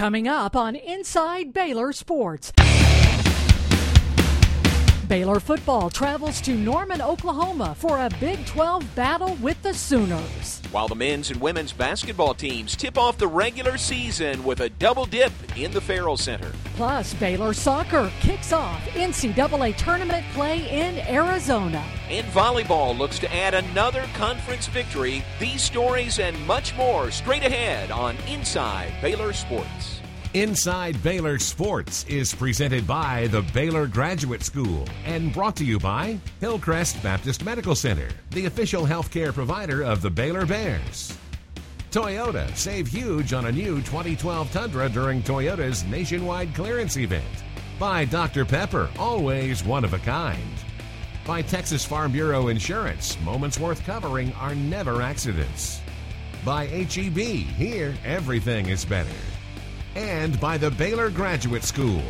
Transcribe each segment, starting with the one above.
Coming up on Inside Baylor Sports. Baylor football travels to Norman, Oklahoma for a Big 12 battle with the Sooners. While the men's and women's basketball teams tip off the regular season with a double dip in the Ferrell Center. Plus, Baylor soccer kicks off NCAA tournament play in Arizona. And volleyball looks to add another conference victory. These stories and much more straight ahead on Inside Baylor Sports. Inside Baylor Sports is presented by the Baylor Graduate School and brought to you by Hillcrest Baptist Medical Center, the official healthcare provider of the Baylor Bears. Toyota, save huge on a new 2012 Tundra during Toyota's nationwide clearance event. By Dr. Pepper, always one of a kind. By Texas Farm Bureau Insurance, moments worth covering are never accidents. By HEB, here everything is better and by the Baylor Graduate School.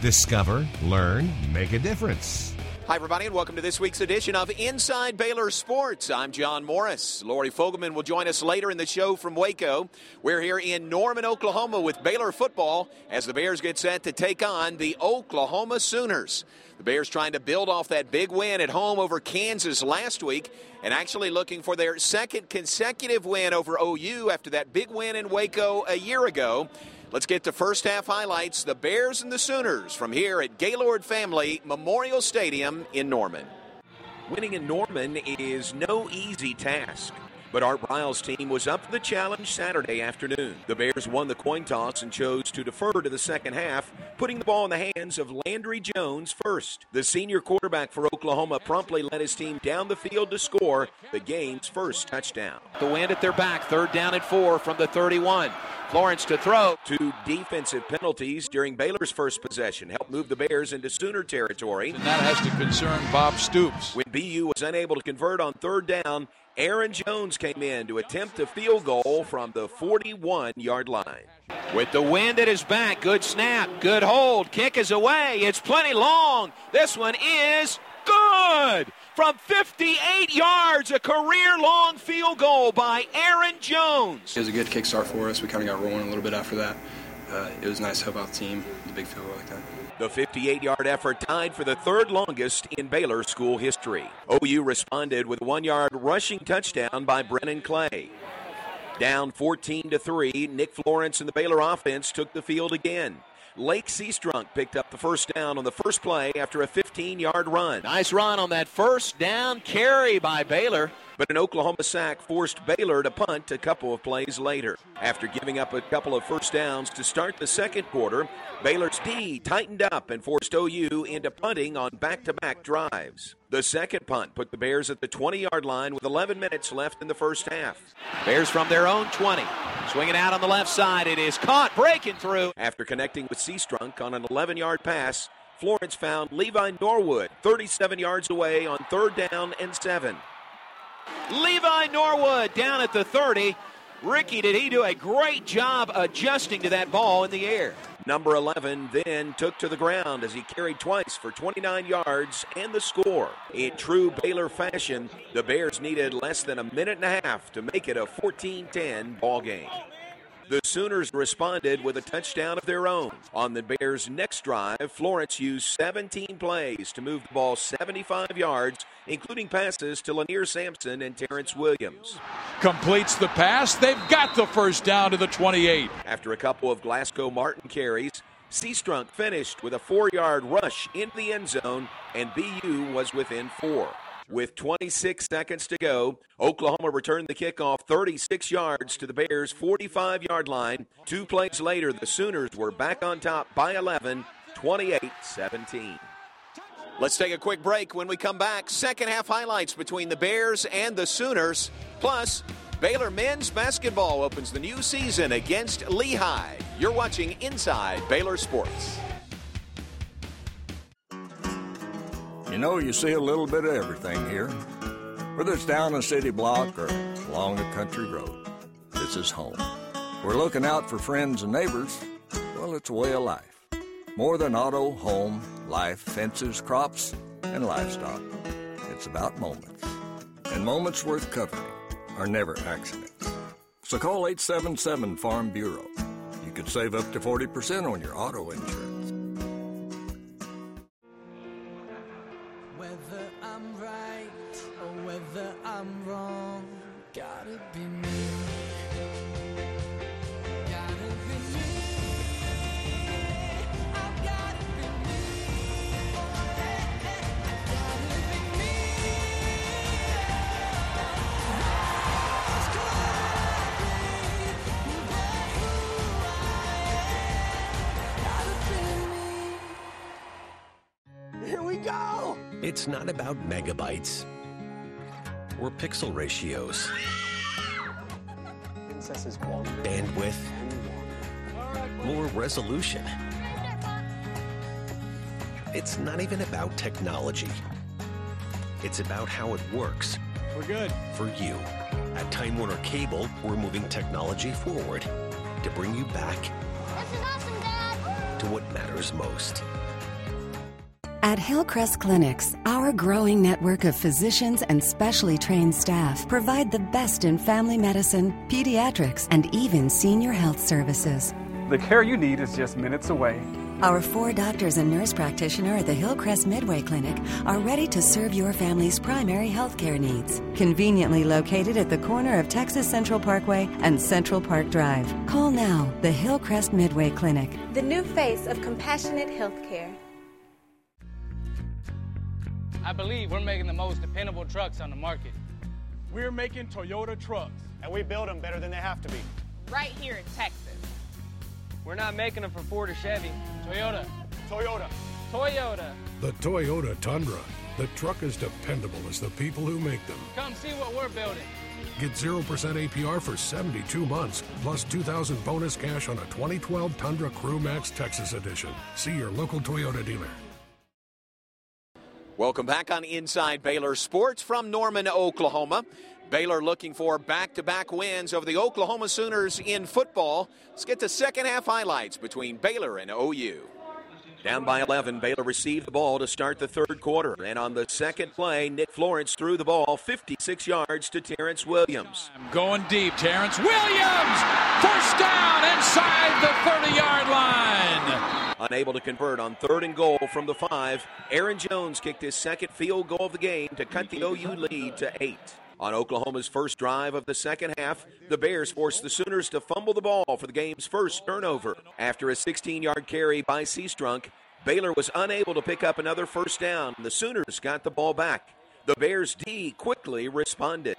Discover, learn, make a difference. Hi, everybody, and welcome to this week's edition of Inside Baylor Sports. I'm John Morris. Lori Fogelman will join us later in the show from Waco. We're here in Norman, Oklahoma with Baylor football as the Bears get set to take on the Oklahoma Sooners. The Bears trying to build off that big win at home over Kansas last week and actually looking for their second consecutive win over OU after that big win in Waco a year ago. Let's get to first half highlights. The Bears and the Sooners from here at Gaylord Family Memorial Stadium in Norman. Winning in Norman is no easy task. But Art Briles' team was up for the challenge Saturday afternoon. The Bears won the coin toss and chose to defer to the second half, putting the ball in the hands of Landry Jones first. The senior quarterback for Oklahoma promptly led his team down the field to score the game's first touchdown. The wind at their back, third down and four from the 31. Florence to throw. Two defensive penalties during Baylor's first possession helped move the Bears into Sooner territory. And that has to concern Bob Stoops. When BU was unable to convert on third down, Aaron Jones came in to attempt a field goal from the 41 yard line. With the wind at his back, good snap, good hold, kick is away. It's plenty long. This one is good from 58 yards, a career long field goal by Aaron Jones. It was a good kickstart for us. We kind of got rolling a little bit after that. Uh, it was nice to help out the team, the big field goal like that. The 58 yard effort tied for the third longest in Baylor school history. OU responded with a one yard rushing touchdown by Brennan Clay. Down 14 to 3, Nick Florence and the Baylor offense took the field again. Lake Seastrunk picked up the first down on the first play after a 15 yard run. Nice run on that first down carry by Baylor. But an Oklahoma sack forced Baylor to punt a couple of plays later. After giving up a couple of first downs to start the second quarter, Baylor's D tightened up and forced OU into punting on back to back drives. The second punt put the Bears at the 20 yard line with 11 minutes left in the first half. Bears from their own 20. Swinging out on the left side. It is caught, breaking through. After connecting with Seastrunk on an 11 yard pass, Florence found Levi Norwood 37 yards away on third down and seven. Levi Norwood down at the 30. Ricky, did he do a great job adjusting to that ball in the air? Number 11 then took to the ground as he carried twice for 29 yards and the score. In true Baylor fashion, the Bears needed less than a minute and a half to make it a 14 10 ball game. The Sooners responded with a touchdown of their own. On the Bears' next drive, Florence used 17 plays to move the ball 75 yards, including passes to Lanear Sampson and Terrance Williams. Completes the pass. They've got the first down to the 28. After a couple of Glasgow Martin carries, Seastrunk finished with a four yard rush into the end zone, and BU was within four. With 26 seconds to go, Oklahoma returned the kickoff 36 yards to the Bears' 45 yard line. Two plays later, the Sooners were back on top by 11, 28 17. Let's take a quick break. When we come back, second half highlights between the Bears and the Sooners. Plus, Baylor men's basketball opens the new season against Lehigh. You're watching Inside Baylor Sports. You know, you see a little bit of everything here. Whether it's down a city block or along a country road, this is home. We're looking out for friends and neighbors. Well, it's a way of life. More than auto, home, life, fences, crops, and livestock. It's about moments. And moments worth covering are never accidents. So call 877 Farm Bureau You could save up to 40% on your auto insurance. We go! It's not about megabytes or pixel ratios, bandwidth, More resolution. It's not even about technology. It's about how it works. We're good. For you. At Time Warner Cable, we're moving technology forward to bring you back This is awesome, Dad! to what matters most. At Hillcrest Clinics, our growing network of physicians and specially trained staff provide the best in family medicine, pediatrics, and even senior health services. The care you need is just minutes away. Our four doctors and nurse practitioner at the Hillcrest Midway Clinic are ready to serve your family's primary healthcare needs. Conveniently located at the corner of Texas Central Parkway and Central Park Drive. Call now the Hillcrest Midway Clinic. The new face of compassionate healthcare. I believe we're making the most dependable trucks on the market. We're making Toyota trucks. And we build them better than they have to be. Right here in Texas. We're not making them for Ford or Chevy. Toyota. Toyota. Toyota. The Toyota Tundra. The truck is dependable as the people who make them. Come see what we're building. Get 0% APR for 72 months, plus 2000 bonus cash on a 2012 Tundra Crew Max Texas Edition. See your local Toyota dealer. Welcome back on Inside Baylor Sports from Norman, Oklahoma. Baylor looking for back to back wins over the Oklahoma Sooners in football. Let's get to second half highlights between Baylor and OU. Down by 11, Baylor received the ball to start the third quarter. And on the second play, Nick Florence threw the ball 56 yards to Terrance Williams. Going deep, Terrance Williams! First down inside the 30 yard line. Unable to convert on third and goal from the five, Aaron Jones kicked his second field goal of the game to cut the OU lead to eight. On Oklahoma's first drive of the second half, the Bears forced the Sooners to fumble the ball for the game's first turnover. After a 16 yard carry by Seastrunk, Baylor was unable to pick up another first down. The Sooners got the ball back. The Bears D quickly responded.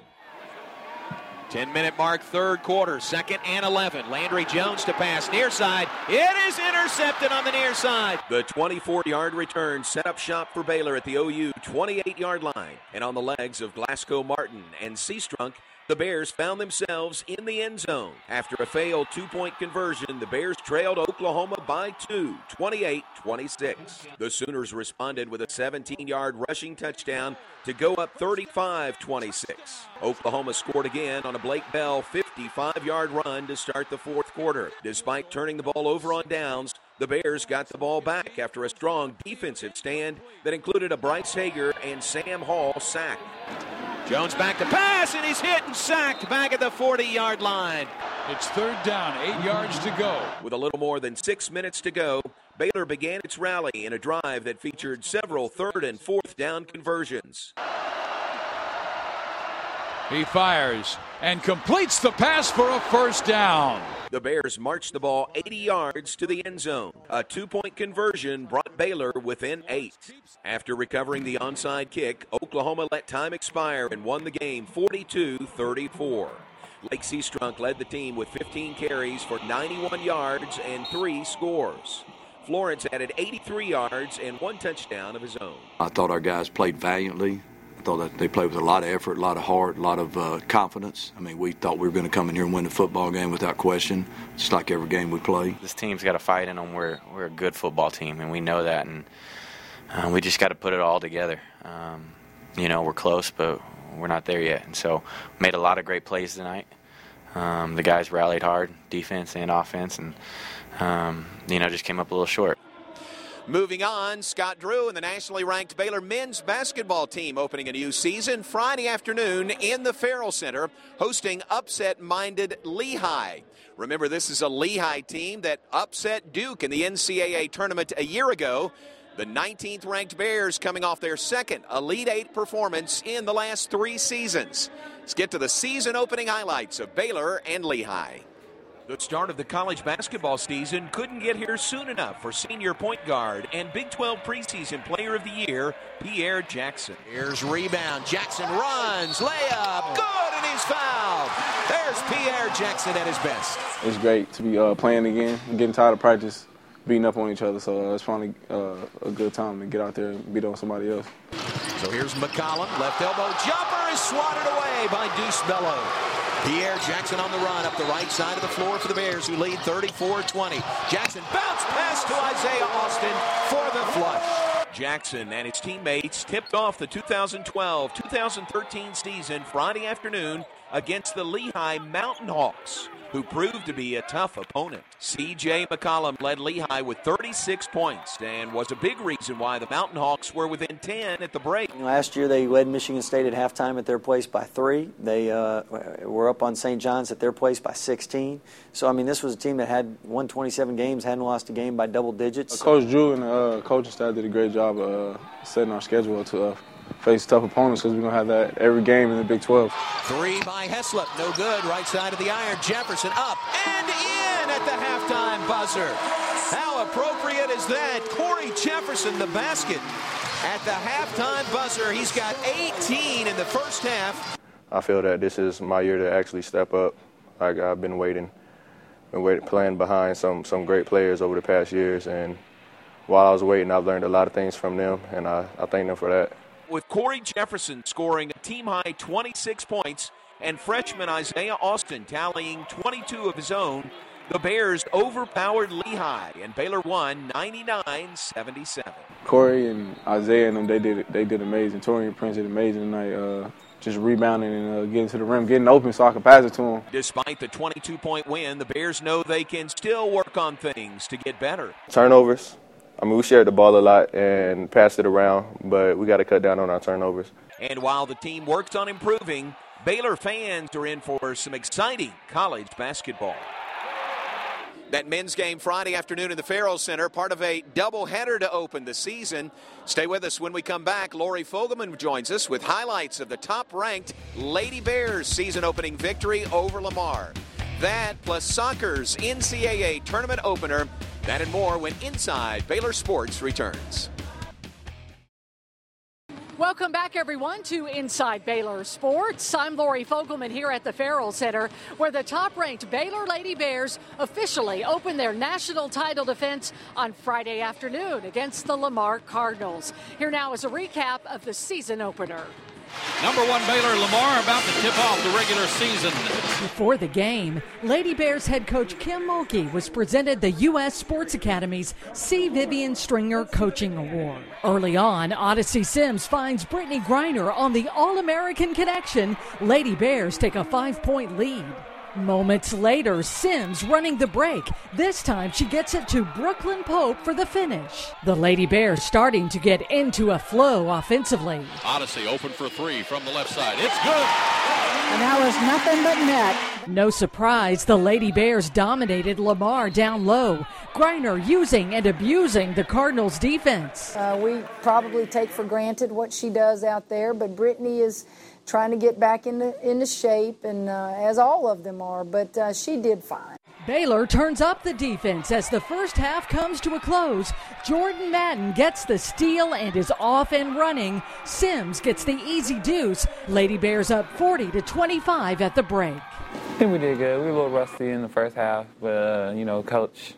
10 minute mark, third quarter, second and 11. Landry Jones to pass near side. It is intercepted on the near side. The 24 yard return set up shop for Baylor at the OU 28 yard line. And on the legs of Glasgow Martin and Seastrunk, the Bears found themselves in the end zone. After a failed two point conversion, the Bears trailed Oklahoma by two, 28 26. The Sooners responded with a 17 yard rushing touchdown to go up 35 26. Oklahoma scored again on a Blake Bell 55 yard run to start the fourth quarter. Despite turning the ball over on downs, the Bears got the ball back after a strong defensive stand that included a Bryce Hager and Sam Hall sack. Jones back to pass, and he's hit and sacked back at the 40 yard line. It's third down, eight yards to go. With a little more than six minutes to go, Baylor began its rally in a drive that featured several third and fourth down conversions. He fires and completes the pass for a first down. The Bears marched the ball 80 yards to the end zone. A two point conversion brought Baylor within eight. After recovering the onside kick, Oklahoma let time expire and won the game 42 34. Lake Seastrunk led the team with 15 carries for 91 yards and three scores. Florence added 83 yards and one touchdown of his own. I thought our guys played valiantly. Thought that they played with a lot of effort, a lot of heart, a lot of uh, confidence. I mean, we thought we were going to come in here and win the football game without question, just like every game we play. This team's got a fight in them. We're we're a good football team, and we know that, and uh, we just got to put it all together. Um, you know, we're close, but we're not there yet, and so made a lot of great plays tonight. Um, the guys rallied hard, defense and offense, and um, you know, just came up a little short. Moving on, Scott Drew and the nationally ranked Baylor men's basketball team opening a new season Friday afternoon in the Ferrell Center, hosting upset minded Lehigh. Remember, this is a Lehigh team that upset Duke in the NCAA tournament a year ago. The 19th ranked Bears coming off their second Elite Eight performance in the last three seasons. Let's get to the season opening highlights of Baylor and Lehigh. The start of the college basketball season couldn't get here soon enough for senior point guard and Big 12 preseason player of the year, Pierre Jackson. Here's rebound. Jackson runs, layup, good, and he's fouled. There's Pierre Jackson at his best. It's great to be uh, playing again. I'm getting tired of practice beating up on each other, so uh, it's finally uh, a good time to get out there and beat on somebody else. So here's McCollum, left elbow jumper is swatted away by Deuce Bello. Pierre Jackson on the run up the right side of the floor for the Bears, who lead 34-20. Jackson bounce pass to Isaiah Austin for the flush. Jackson and his teammates tipped off the 2012-2013 season Friday afternoon against the Lehigh Mountain Hawks, who proved to be a tough opponent. C.J. McCollum led Lehigh with 36 points and was a big reason why the Mountain Hawks were within 10 at the break. Last year, they led Michigan State at halftime at their place by three. They uh, were up on St. John's at their place by 16. So, I mean, this was a team that had won 27 games, hadn't lost a game by double digits. Coach Drew and the uh, coaching staff did a great job of uh, setting our schedule to uh, face tough opponents because we're going to have that every game in the Big 12. Three by Heslop, no good. Right side of the iron. Jefferson up and in at the halftime buzzer. How appropriate is that? Cory Jefferson, the basket. At the halftime buzzer, he's got 18 in the first half. I feel that this is my year to actually step up. Like I've been waiting, been waiting, playing behind some some great players over the past years, and while I was waiting, I've learned a lot of things from them, and I, I thank them for that. With Cory Jefferson scoring a team high 26 points and freshman Isaiah Austin tallying 22 of his own, the Bears overpowered Lehigh and Baylor won 99-77. Cory and Isaiah and them, they did they did amazing. Taurean Prince did amazing tonight. Uh, just rebounding and uh, getting to the rim, getting open so I could pass it to him. Despite the 22-point win, the Bears know they can still work on things to get better. Turnovers. I mean, we shared the ball a lot and passed it around, but we got to cut down on our turnovers. And while the team works on improving, Baylor fans are in for some exciting college basketball. That men's game Friday afternoon in the Ferrell Center, part of a doubleheader to open the season. Stay with us when we come back. Lori Fogelman joins us with highlights of the top ranked Lady Bears season opening victory over Lamar. That plus soccer's NCAA tournament opener. That and more when Inside Baylor Sports returns. Welcome back, everyone, to Inside Baylor Sports. I'm Lori Fogelman here at the Ferrell Center, where the top ranked Baylor Lady Bears officially open their national title defense on Friday afternoon against the Lamar Cardinals. Here now is a recap of the season opener. Number one Baylor Lamar about to tip off the regular season. Before the game, Lady Bears head coach Kim Mulkey was presented the U.S. Sports Academy's C. Vivian Stringer Coaching Award. Early on, Odyssey Sims finds Brittney Griner on the All American Connection. Lady Bears take a five point lead. Moments later, Sims running the break. This time she gets it to Brooklyn Pope for the finish. The Lady Bears starting to get into a flow offensively. Odyssey open for three from the left side. It's good. And that was nothing but net. No surprise, the Lady Bears dominated Lamar down low. Griner using and abusing the Cardinals' defense. Uh, we probably take for granted what she does out there, but Brittney is trying to get back into, into shape, and uh, as all of them are, but uh, she did fine. Baylor turns up the defense as the first half comes to a close. Jordan Madden gets the steal and is off and running. Sims gets the easy deuce. Lady Bears up 40 to 25 at the break. I think we did good. We were a little rusty in the first half, but uh, you know, coach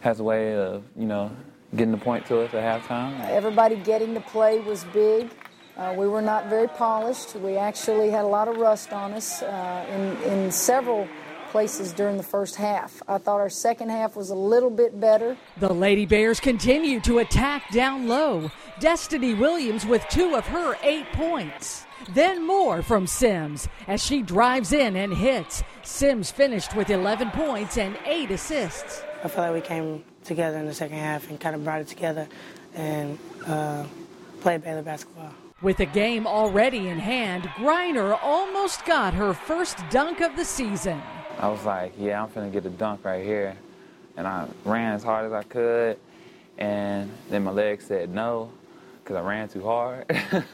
has a way of you know getting the point to us at halftime. Everybody getting the play was big. Uh, we were not very polished. We actually had a lot of rust on us uh, in, in several places during the first half. I thought our second half was a little bit better. The Lady Bears continue to attack down low. Destiny Williams with two of her eight points. Then more from Sims as she drives in and hits. Sims finished with 11 points and 8 assists. I feel like we came together in the second half and kind of brought it together and uh, played Baylor basketball. With the game already in hand, Griner almost got her first dunk of the season. I was like, yeah, I'm finna get a dunk right here. And I ran as hard as I could. And then my leg said no because I ran too hard.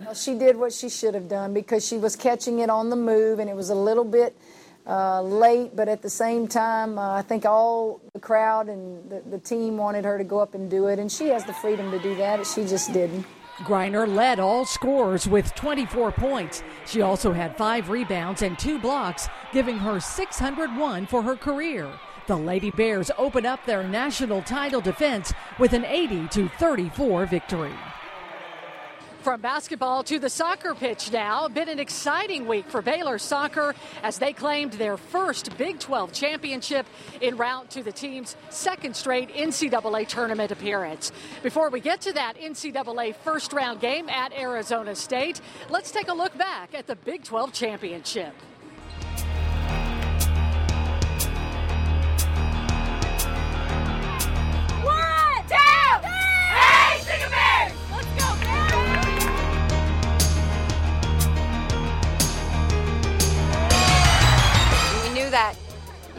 Well, she did what she should have done because she was catching it on the move, and it was a little bit uh, late, but at the same time, uh, I think all the crowd and the, the team wanted her to go up and do it, and she has the freedom to do that. She just didn't. Griner led all scorers with 24 points. She also had five rebounds and two blocks, giving her 601 for her career. The Lady Bears open up their national title defense with an 80 to 34 victory. From basketball to the soccer pitch now. Been an exciting week for Baylor soccer as they claimed their first Big 12 championship en route to the team's second straight NCAA tournament appearance. Before we get to that NCAA first round game at Arizona State, let's take a look back at the Big 12 championship.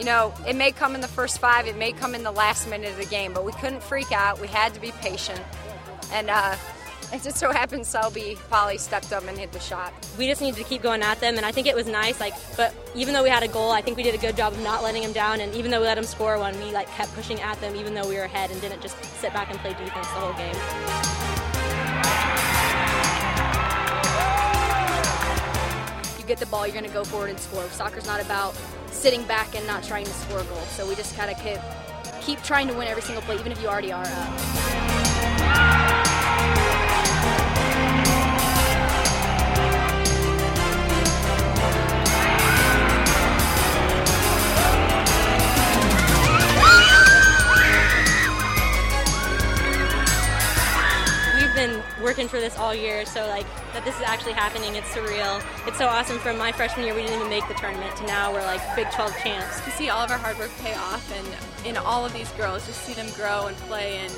Know, it may come in the first five, it may come in the last minute of the game, but we couldn't freak out. We had to be patient. And uh, it just so happened Selby Polly stepped up and hit the shot. we just needed to keep going at them and i think it was nice like but even though we had a goal i think we did a good job of not letting them down and even though we let them score one we like kept pushing at them even though we were ahead and didn't just sit back and play defense the whole game You get the ball, you're going to go forward and score. Soccer's not about sitting back and not trying to score a goal. So we just kind of keep, keep trying to win every single play, even if you already are up. we've been working for this all year so like that this is actually happening. It's surreal. It's so awesome. From my freshman year we didn't even make the tournament to now we're like big 12 champs. To see all of our hard work pay off and in all of these girls just see them grow and play and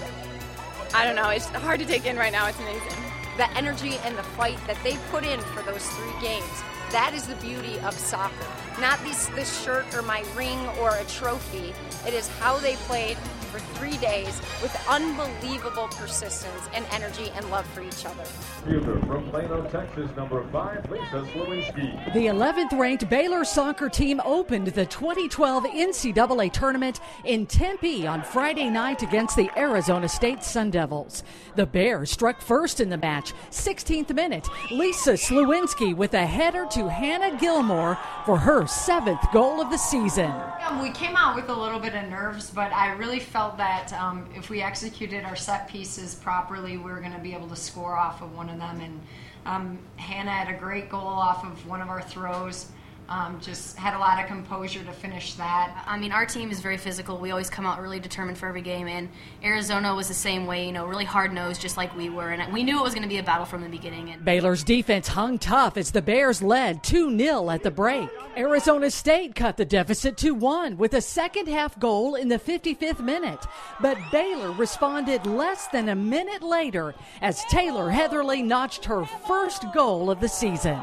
I don't know it's hard to take in right now. It's amazing. The energy and the fight that they put in for those three games, that is the beauty of soccer. Not this, this shirt or my ring or a trophy. It is how they played for three days with unbelievable persistence and energy and love for each other. Fielder from Plano, Texas, number five, Lisa Sliwinski. The 11th ranked Baylor soccer team opened the 2012 NCAA tournament in Tempe on Friday night against the Arizona State Sun Devils. The Bears struck first in the match, 16th minute. Lisa Sliwinski with a header to Hannah Gilmore for her seventh goal of the season. Um, we came out with a little bit of nerves, but I really felt that um, if we executed our set pieces properly, we were going to be able to score off of one of them. And um, Hannah had a great goal off of one of our throws. Um, just had a lot of composure to finish that. I mean, our team is very physical. We always come out really determined for every game, and Arizona was the same way. You know, really hard nosed, just like we were, and we knew it was going to be a battle from the beginning. And Baylor's defense hung tough as the Bears led 2 0 at the break. Arizona State cut the deficit to 1 with a second half goal in the 55th minute. But Baylor responded less than a minute later as Taylor Heatherly notched her first goal of the season.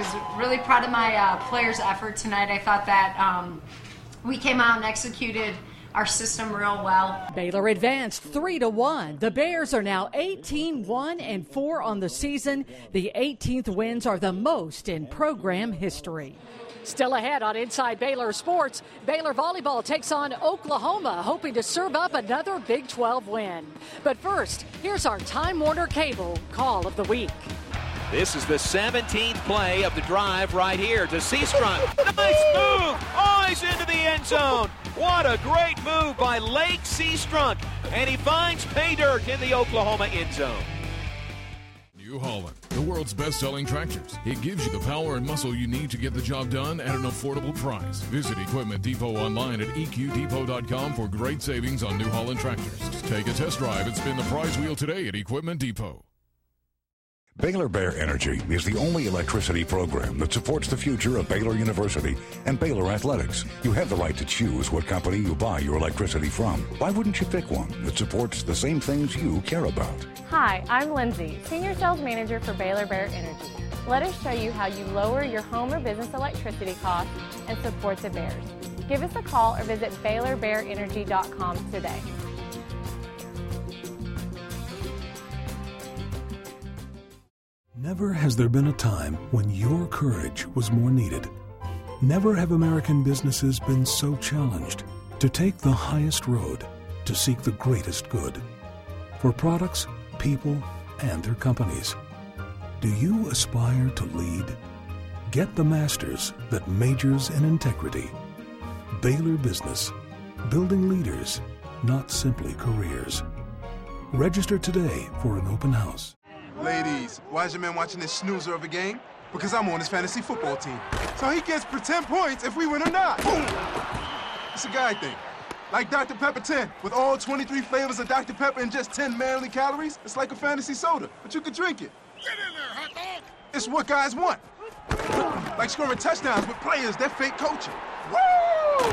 I was really proud of my uh, players' effort tonight. I thought that um, we came out and executed our system real well. Baylor advanced 3 to 1. The Bears are now 18 1 and 4 on the season. The 18th wins are the most in program history. Still ahead on Inside Baylor Sports, Baylor Volleyball takes on Oklahoma, hoping to serve up another Big 12 win. But first, here's our Time Warner Cable Call of the Week. This is the 17th play of the drive right here to Seastrunk. nice move! Eyes into the end zone. What a great move by Lake Seastrunk. And he finds pay dirt in the Oklahoma end zone. New Holland, the world's best-selling tractors. It gives you the power and muscle you need to get the job done at an affordable price. Visit Equipment Depot online at eqdepot.com for great savings on New Holland tractors. Take a test drive and spin the prize wheel today at Equipment Depot. Baylor Bear Energy is the only electricity program that supports the future of Baylor University and Baylor athletics. You have the right to choose what company you buy your electricity from. Why wouldn't you pick one that supports the same things you care about? Hi, I'm Lindsay, Senior Sales Manager for Baylor Bear Energy. Let us show you how you lower your home or business electricity costs and support the Bears. Give us a call or visit BaylorBearEnergy.com today. Never has there been a time when your courage was more needed. Never have American businesses been so challenged to take the highest road to seek the greatest good for products, people, and their companies. Do you aspire to lead? Get the master's that majors in integrity. Baylor Business, building leaders, not simply careers. Register today for an open house. Ladies, why is your man watching this snoozer of a game? Because I'm on his fantasy football team. So he gets pretend points if we win or not. Boom! It's a guy thing. Like Dr. Pepper 10, with all 23 flavors of Dr. Pepper and just 10 manly calories, it's like a fantasy soda, but you can drink it. Get in there, hot dog! It's what guys want. Like scoring touchdowns with players that fake coaching. Woo!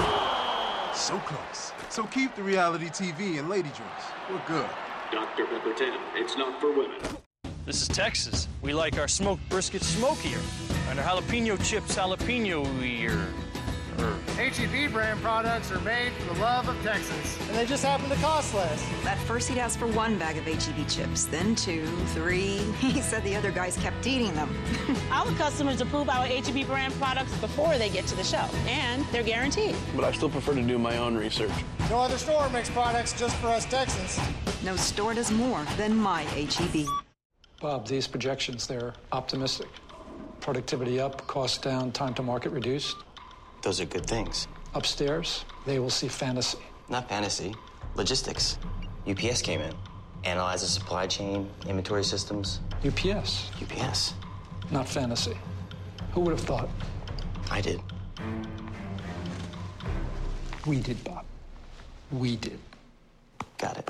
So close. So keep the reality TV and lady drinks. We're good. Dr. Pepper 10, it's not for women. This is Texas. We like our smoked brisket smokier and our jalapeno chips jalapeno-ier. HEB brand products are made for the love of Texas, and they just happen to cost less. At first, he'd ask for one bag of HEB chips, then two, three. He said the other guys kept eating them. Our customers approve our HEB brand products before they get to the shelf, and they're guaranteed. But I still prefer to do my own research. No other store makes products just for us Texans. No store does more than my HEB. Bob, these projections, they're optimistic. Productivity up, cost down, time to market reduced. Those are good things. Upstairs, they will see fantasy. Not fantasy, logistics. UPS came in, analyzed the supply chain, inventory systems. UPS, UPS. not fantasy. Who would have thought? I did. We did, Bob. We did. Got it.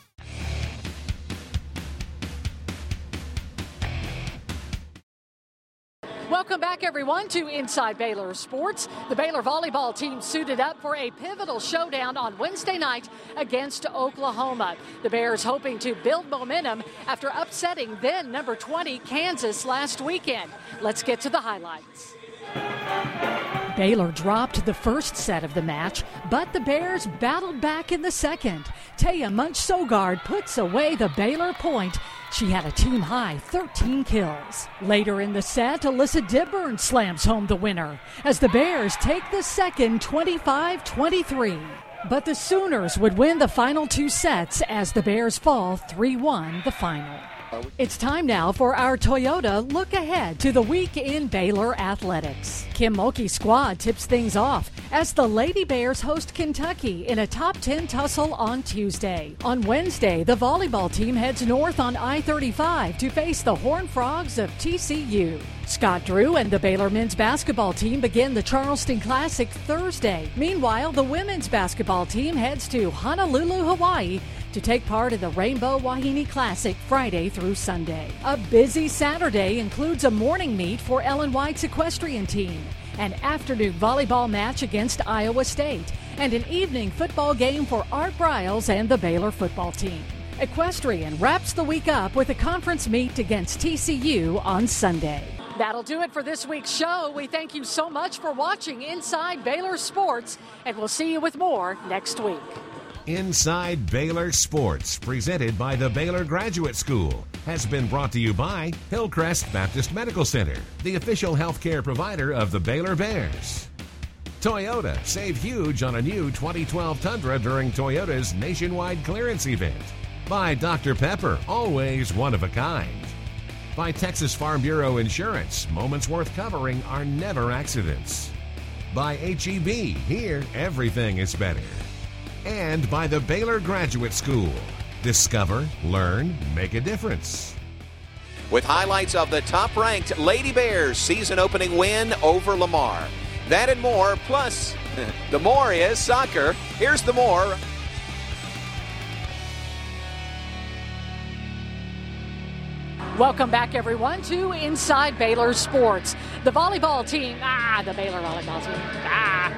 everyone, to Inside Baylor Sports. The Baylor volleyball team suited up for a pivotal showdown on Wednesday night against Oklahoma. The Bears hoping to build momentum after upsetting then number 20 Kansas last weekend. Let's get to the highlights. Baylor dropped the first set of the match, but the Bears battled back in the second. Thea Munch-Soegaard puts away the Baylor point. She had a team high 13 kills. Later in the set, Alyssa Dibbern slams home the winner as the Bears take the second 25 23. But the Sooners would win the final two sets as the Bears fall 3 1 the final. It's time now for our Toyota look ahead to the week in Baylor athletics. Kim Mulkey's squad tips things off as the Lady Bears host Kentucky in a top 10 tussle on Tuesday. On Wednesday, the volleyball team heads north on I 35 to face the Horned Frogs of TCU. Scott Drew and the Baylor men's basketball team begin the Charleston Classic Thursday. Meanwhile, the women's basketball team heads to Honolulu, Hawaii to take part in the Rainbow Wahine Classic Friday through Sunday. A busy Saturday includes a morning meet for Ellen White's equestrian team, an afternoon volleyball match against Iowa State, and an evening football game for Art Briles and the Baylor football team. Equestrian wraps the week up with a conference meet against TCU on Sunday. That'll do it for this week's show. We thank you so much for watching Inside Baylor Sports, and we'll see you with more next week. Inside Baylor Sports, presented by the Baylor Graduate School, has been brought to you by Hillcrest Baptist Medical Center, the official healthcare provider of the Baylor Bears. Toyota, save huge on a new 2012 Tundra during Toyota's nationwide clearance event. By Dr. Pepper, always one of a kind. By Texas Farm Bureau Insurance, moments worth covering are never accidents. By HEB, here everything is better. And by the Baylor Graduate School. Discover, learn, make a difference. With highlights of the top ranked Lady Bears season opening win over Lamar. That and more, plus the more is soccer. Here's the more Welcome back, everyone, to Inside Baylor Sports. The volleyball team, ah, the Baylor volleyball team, ah,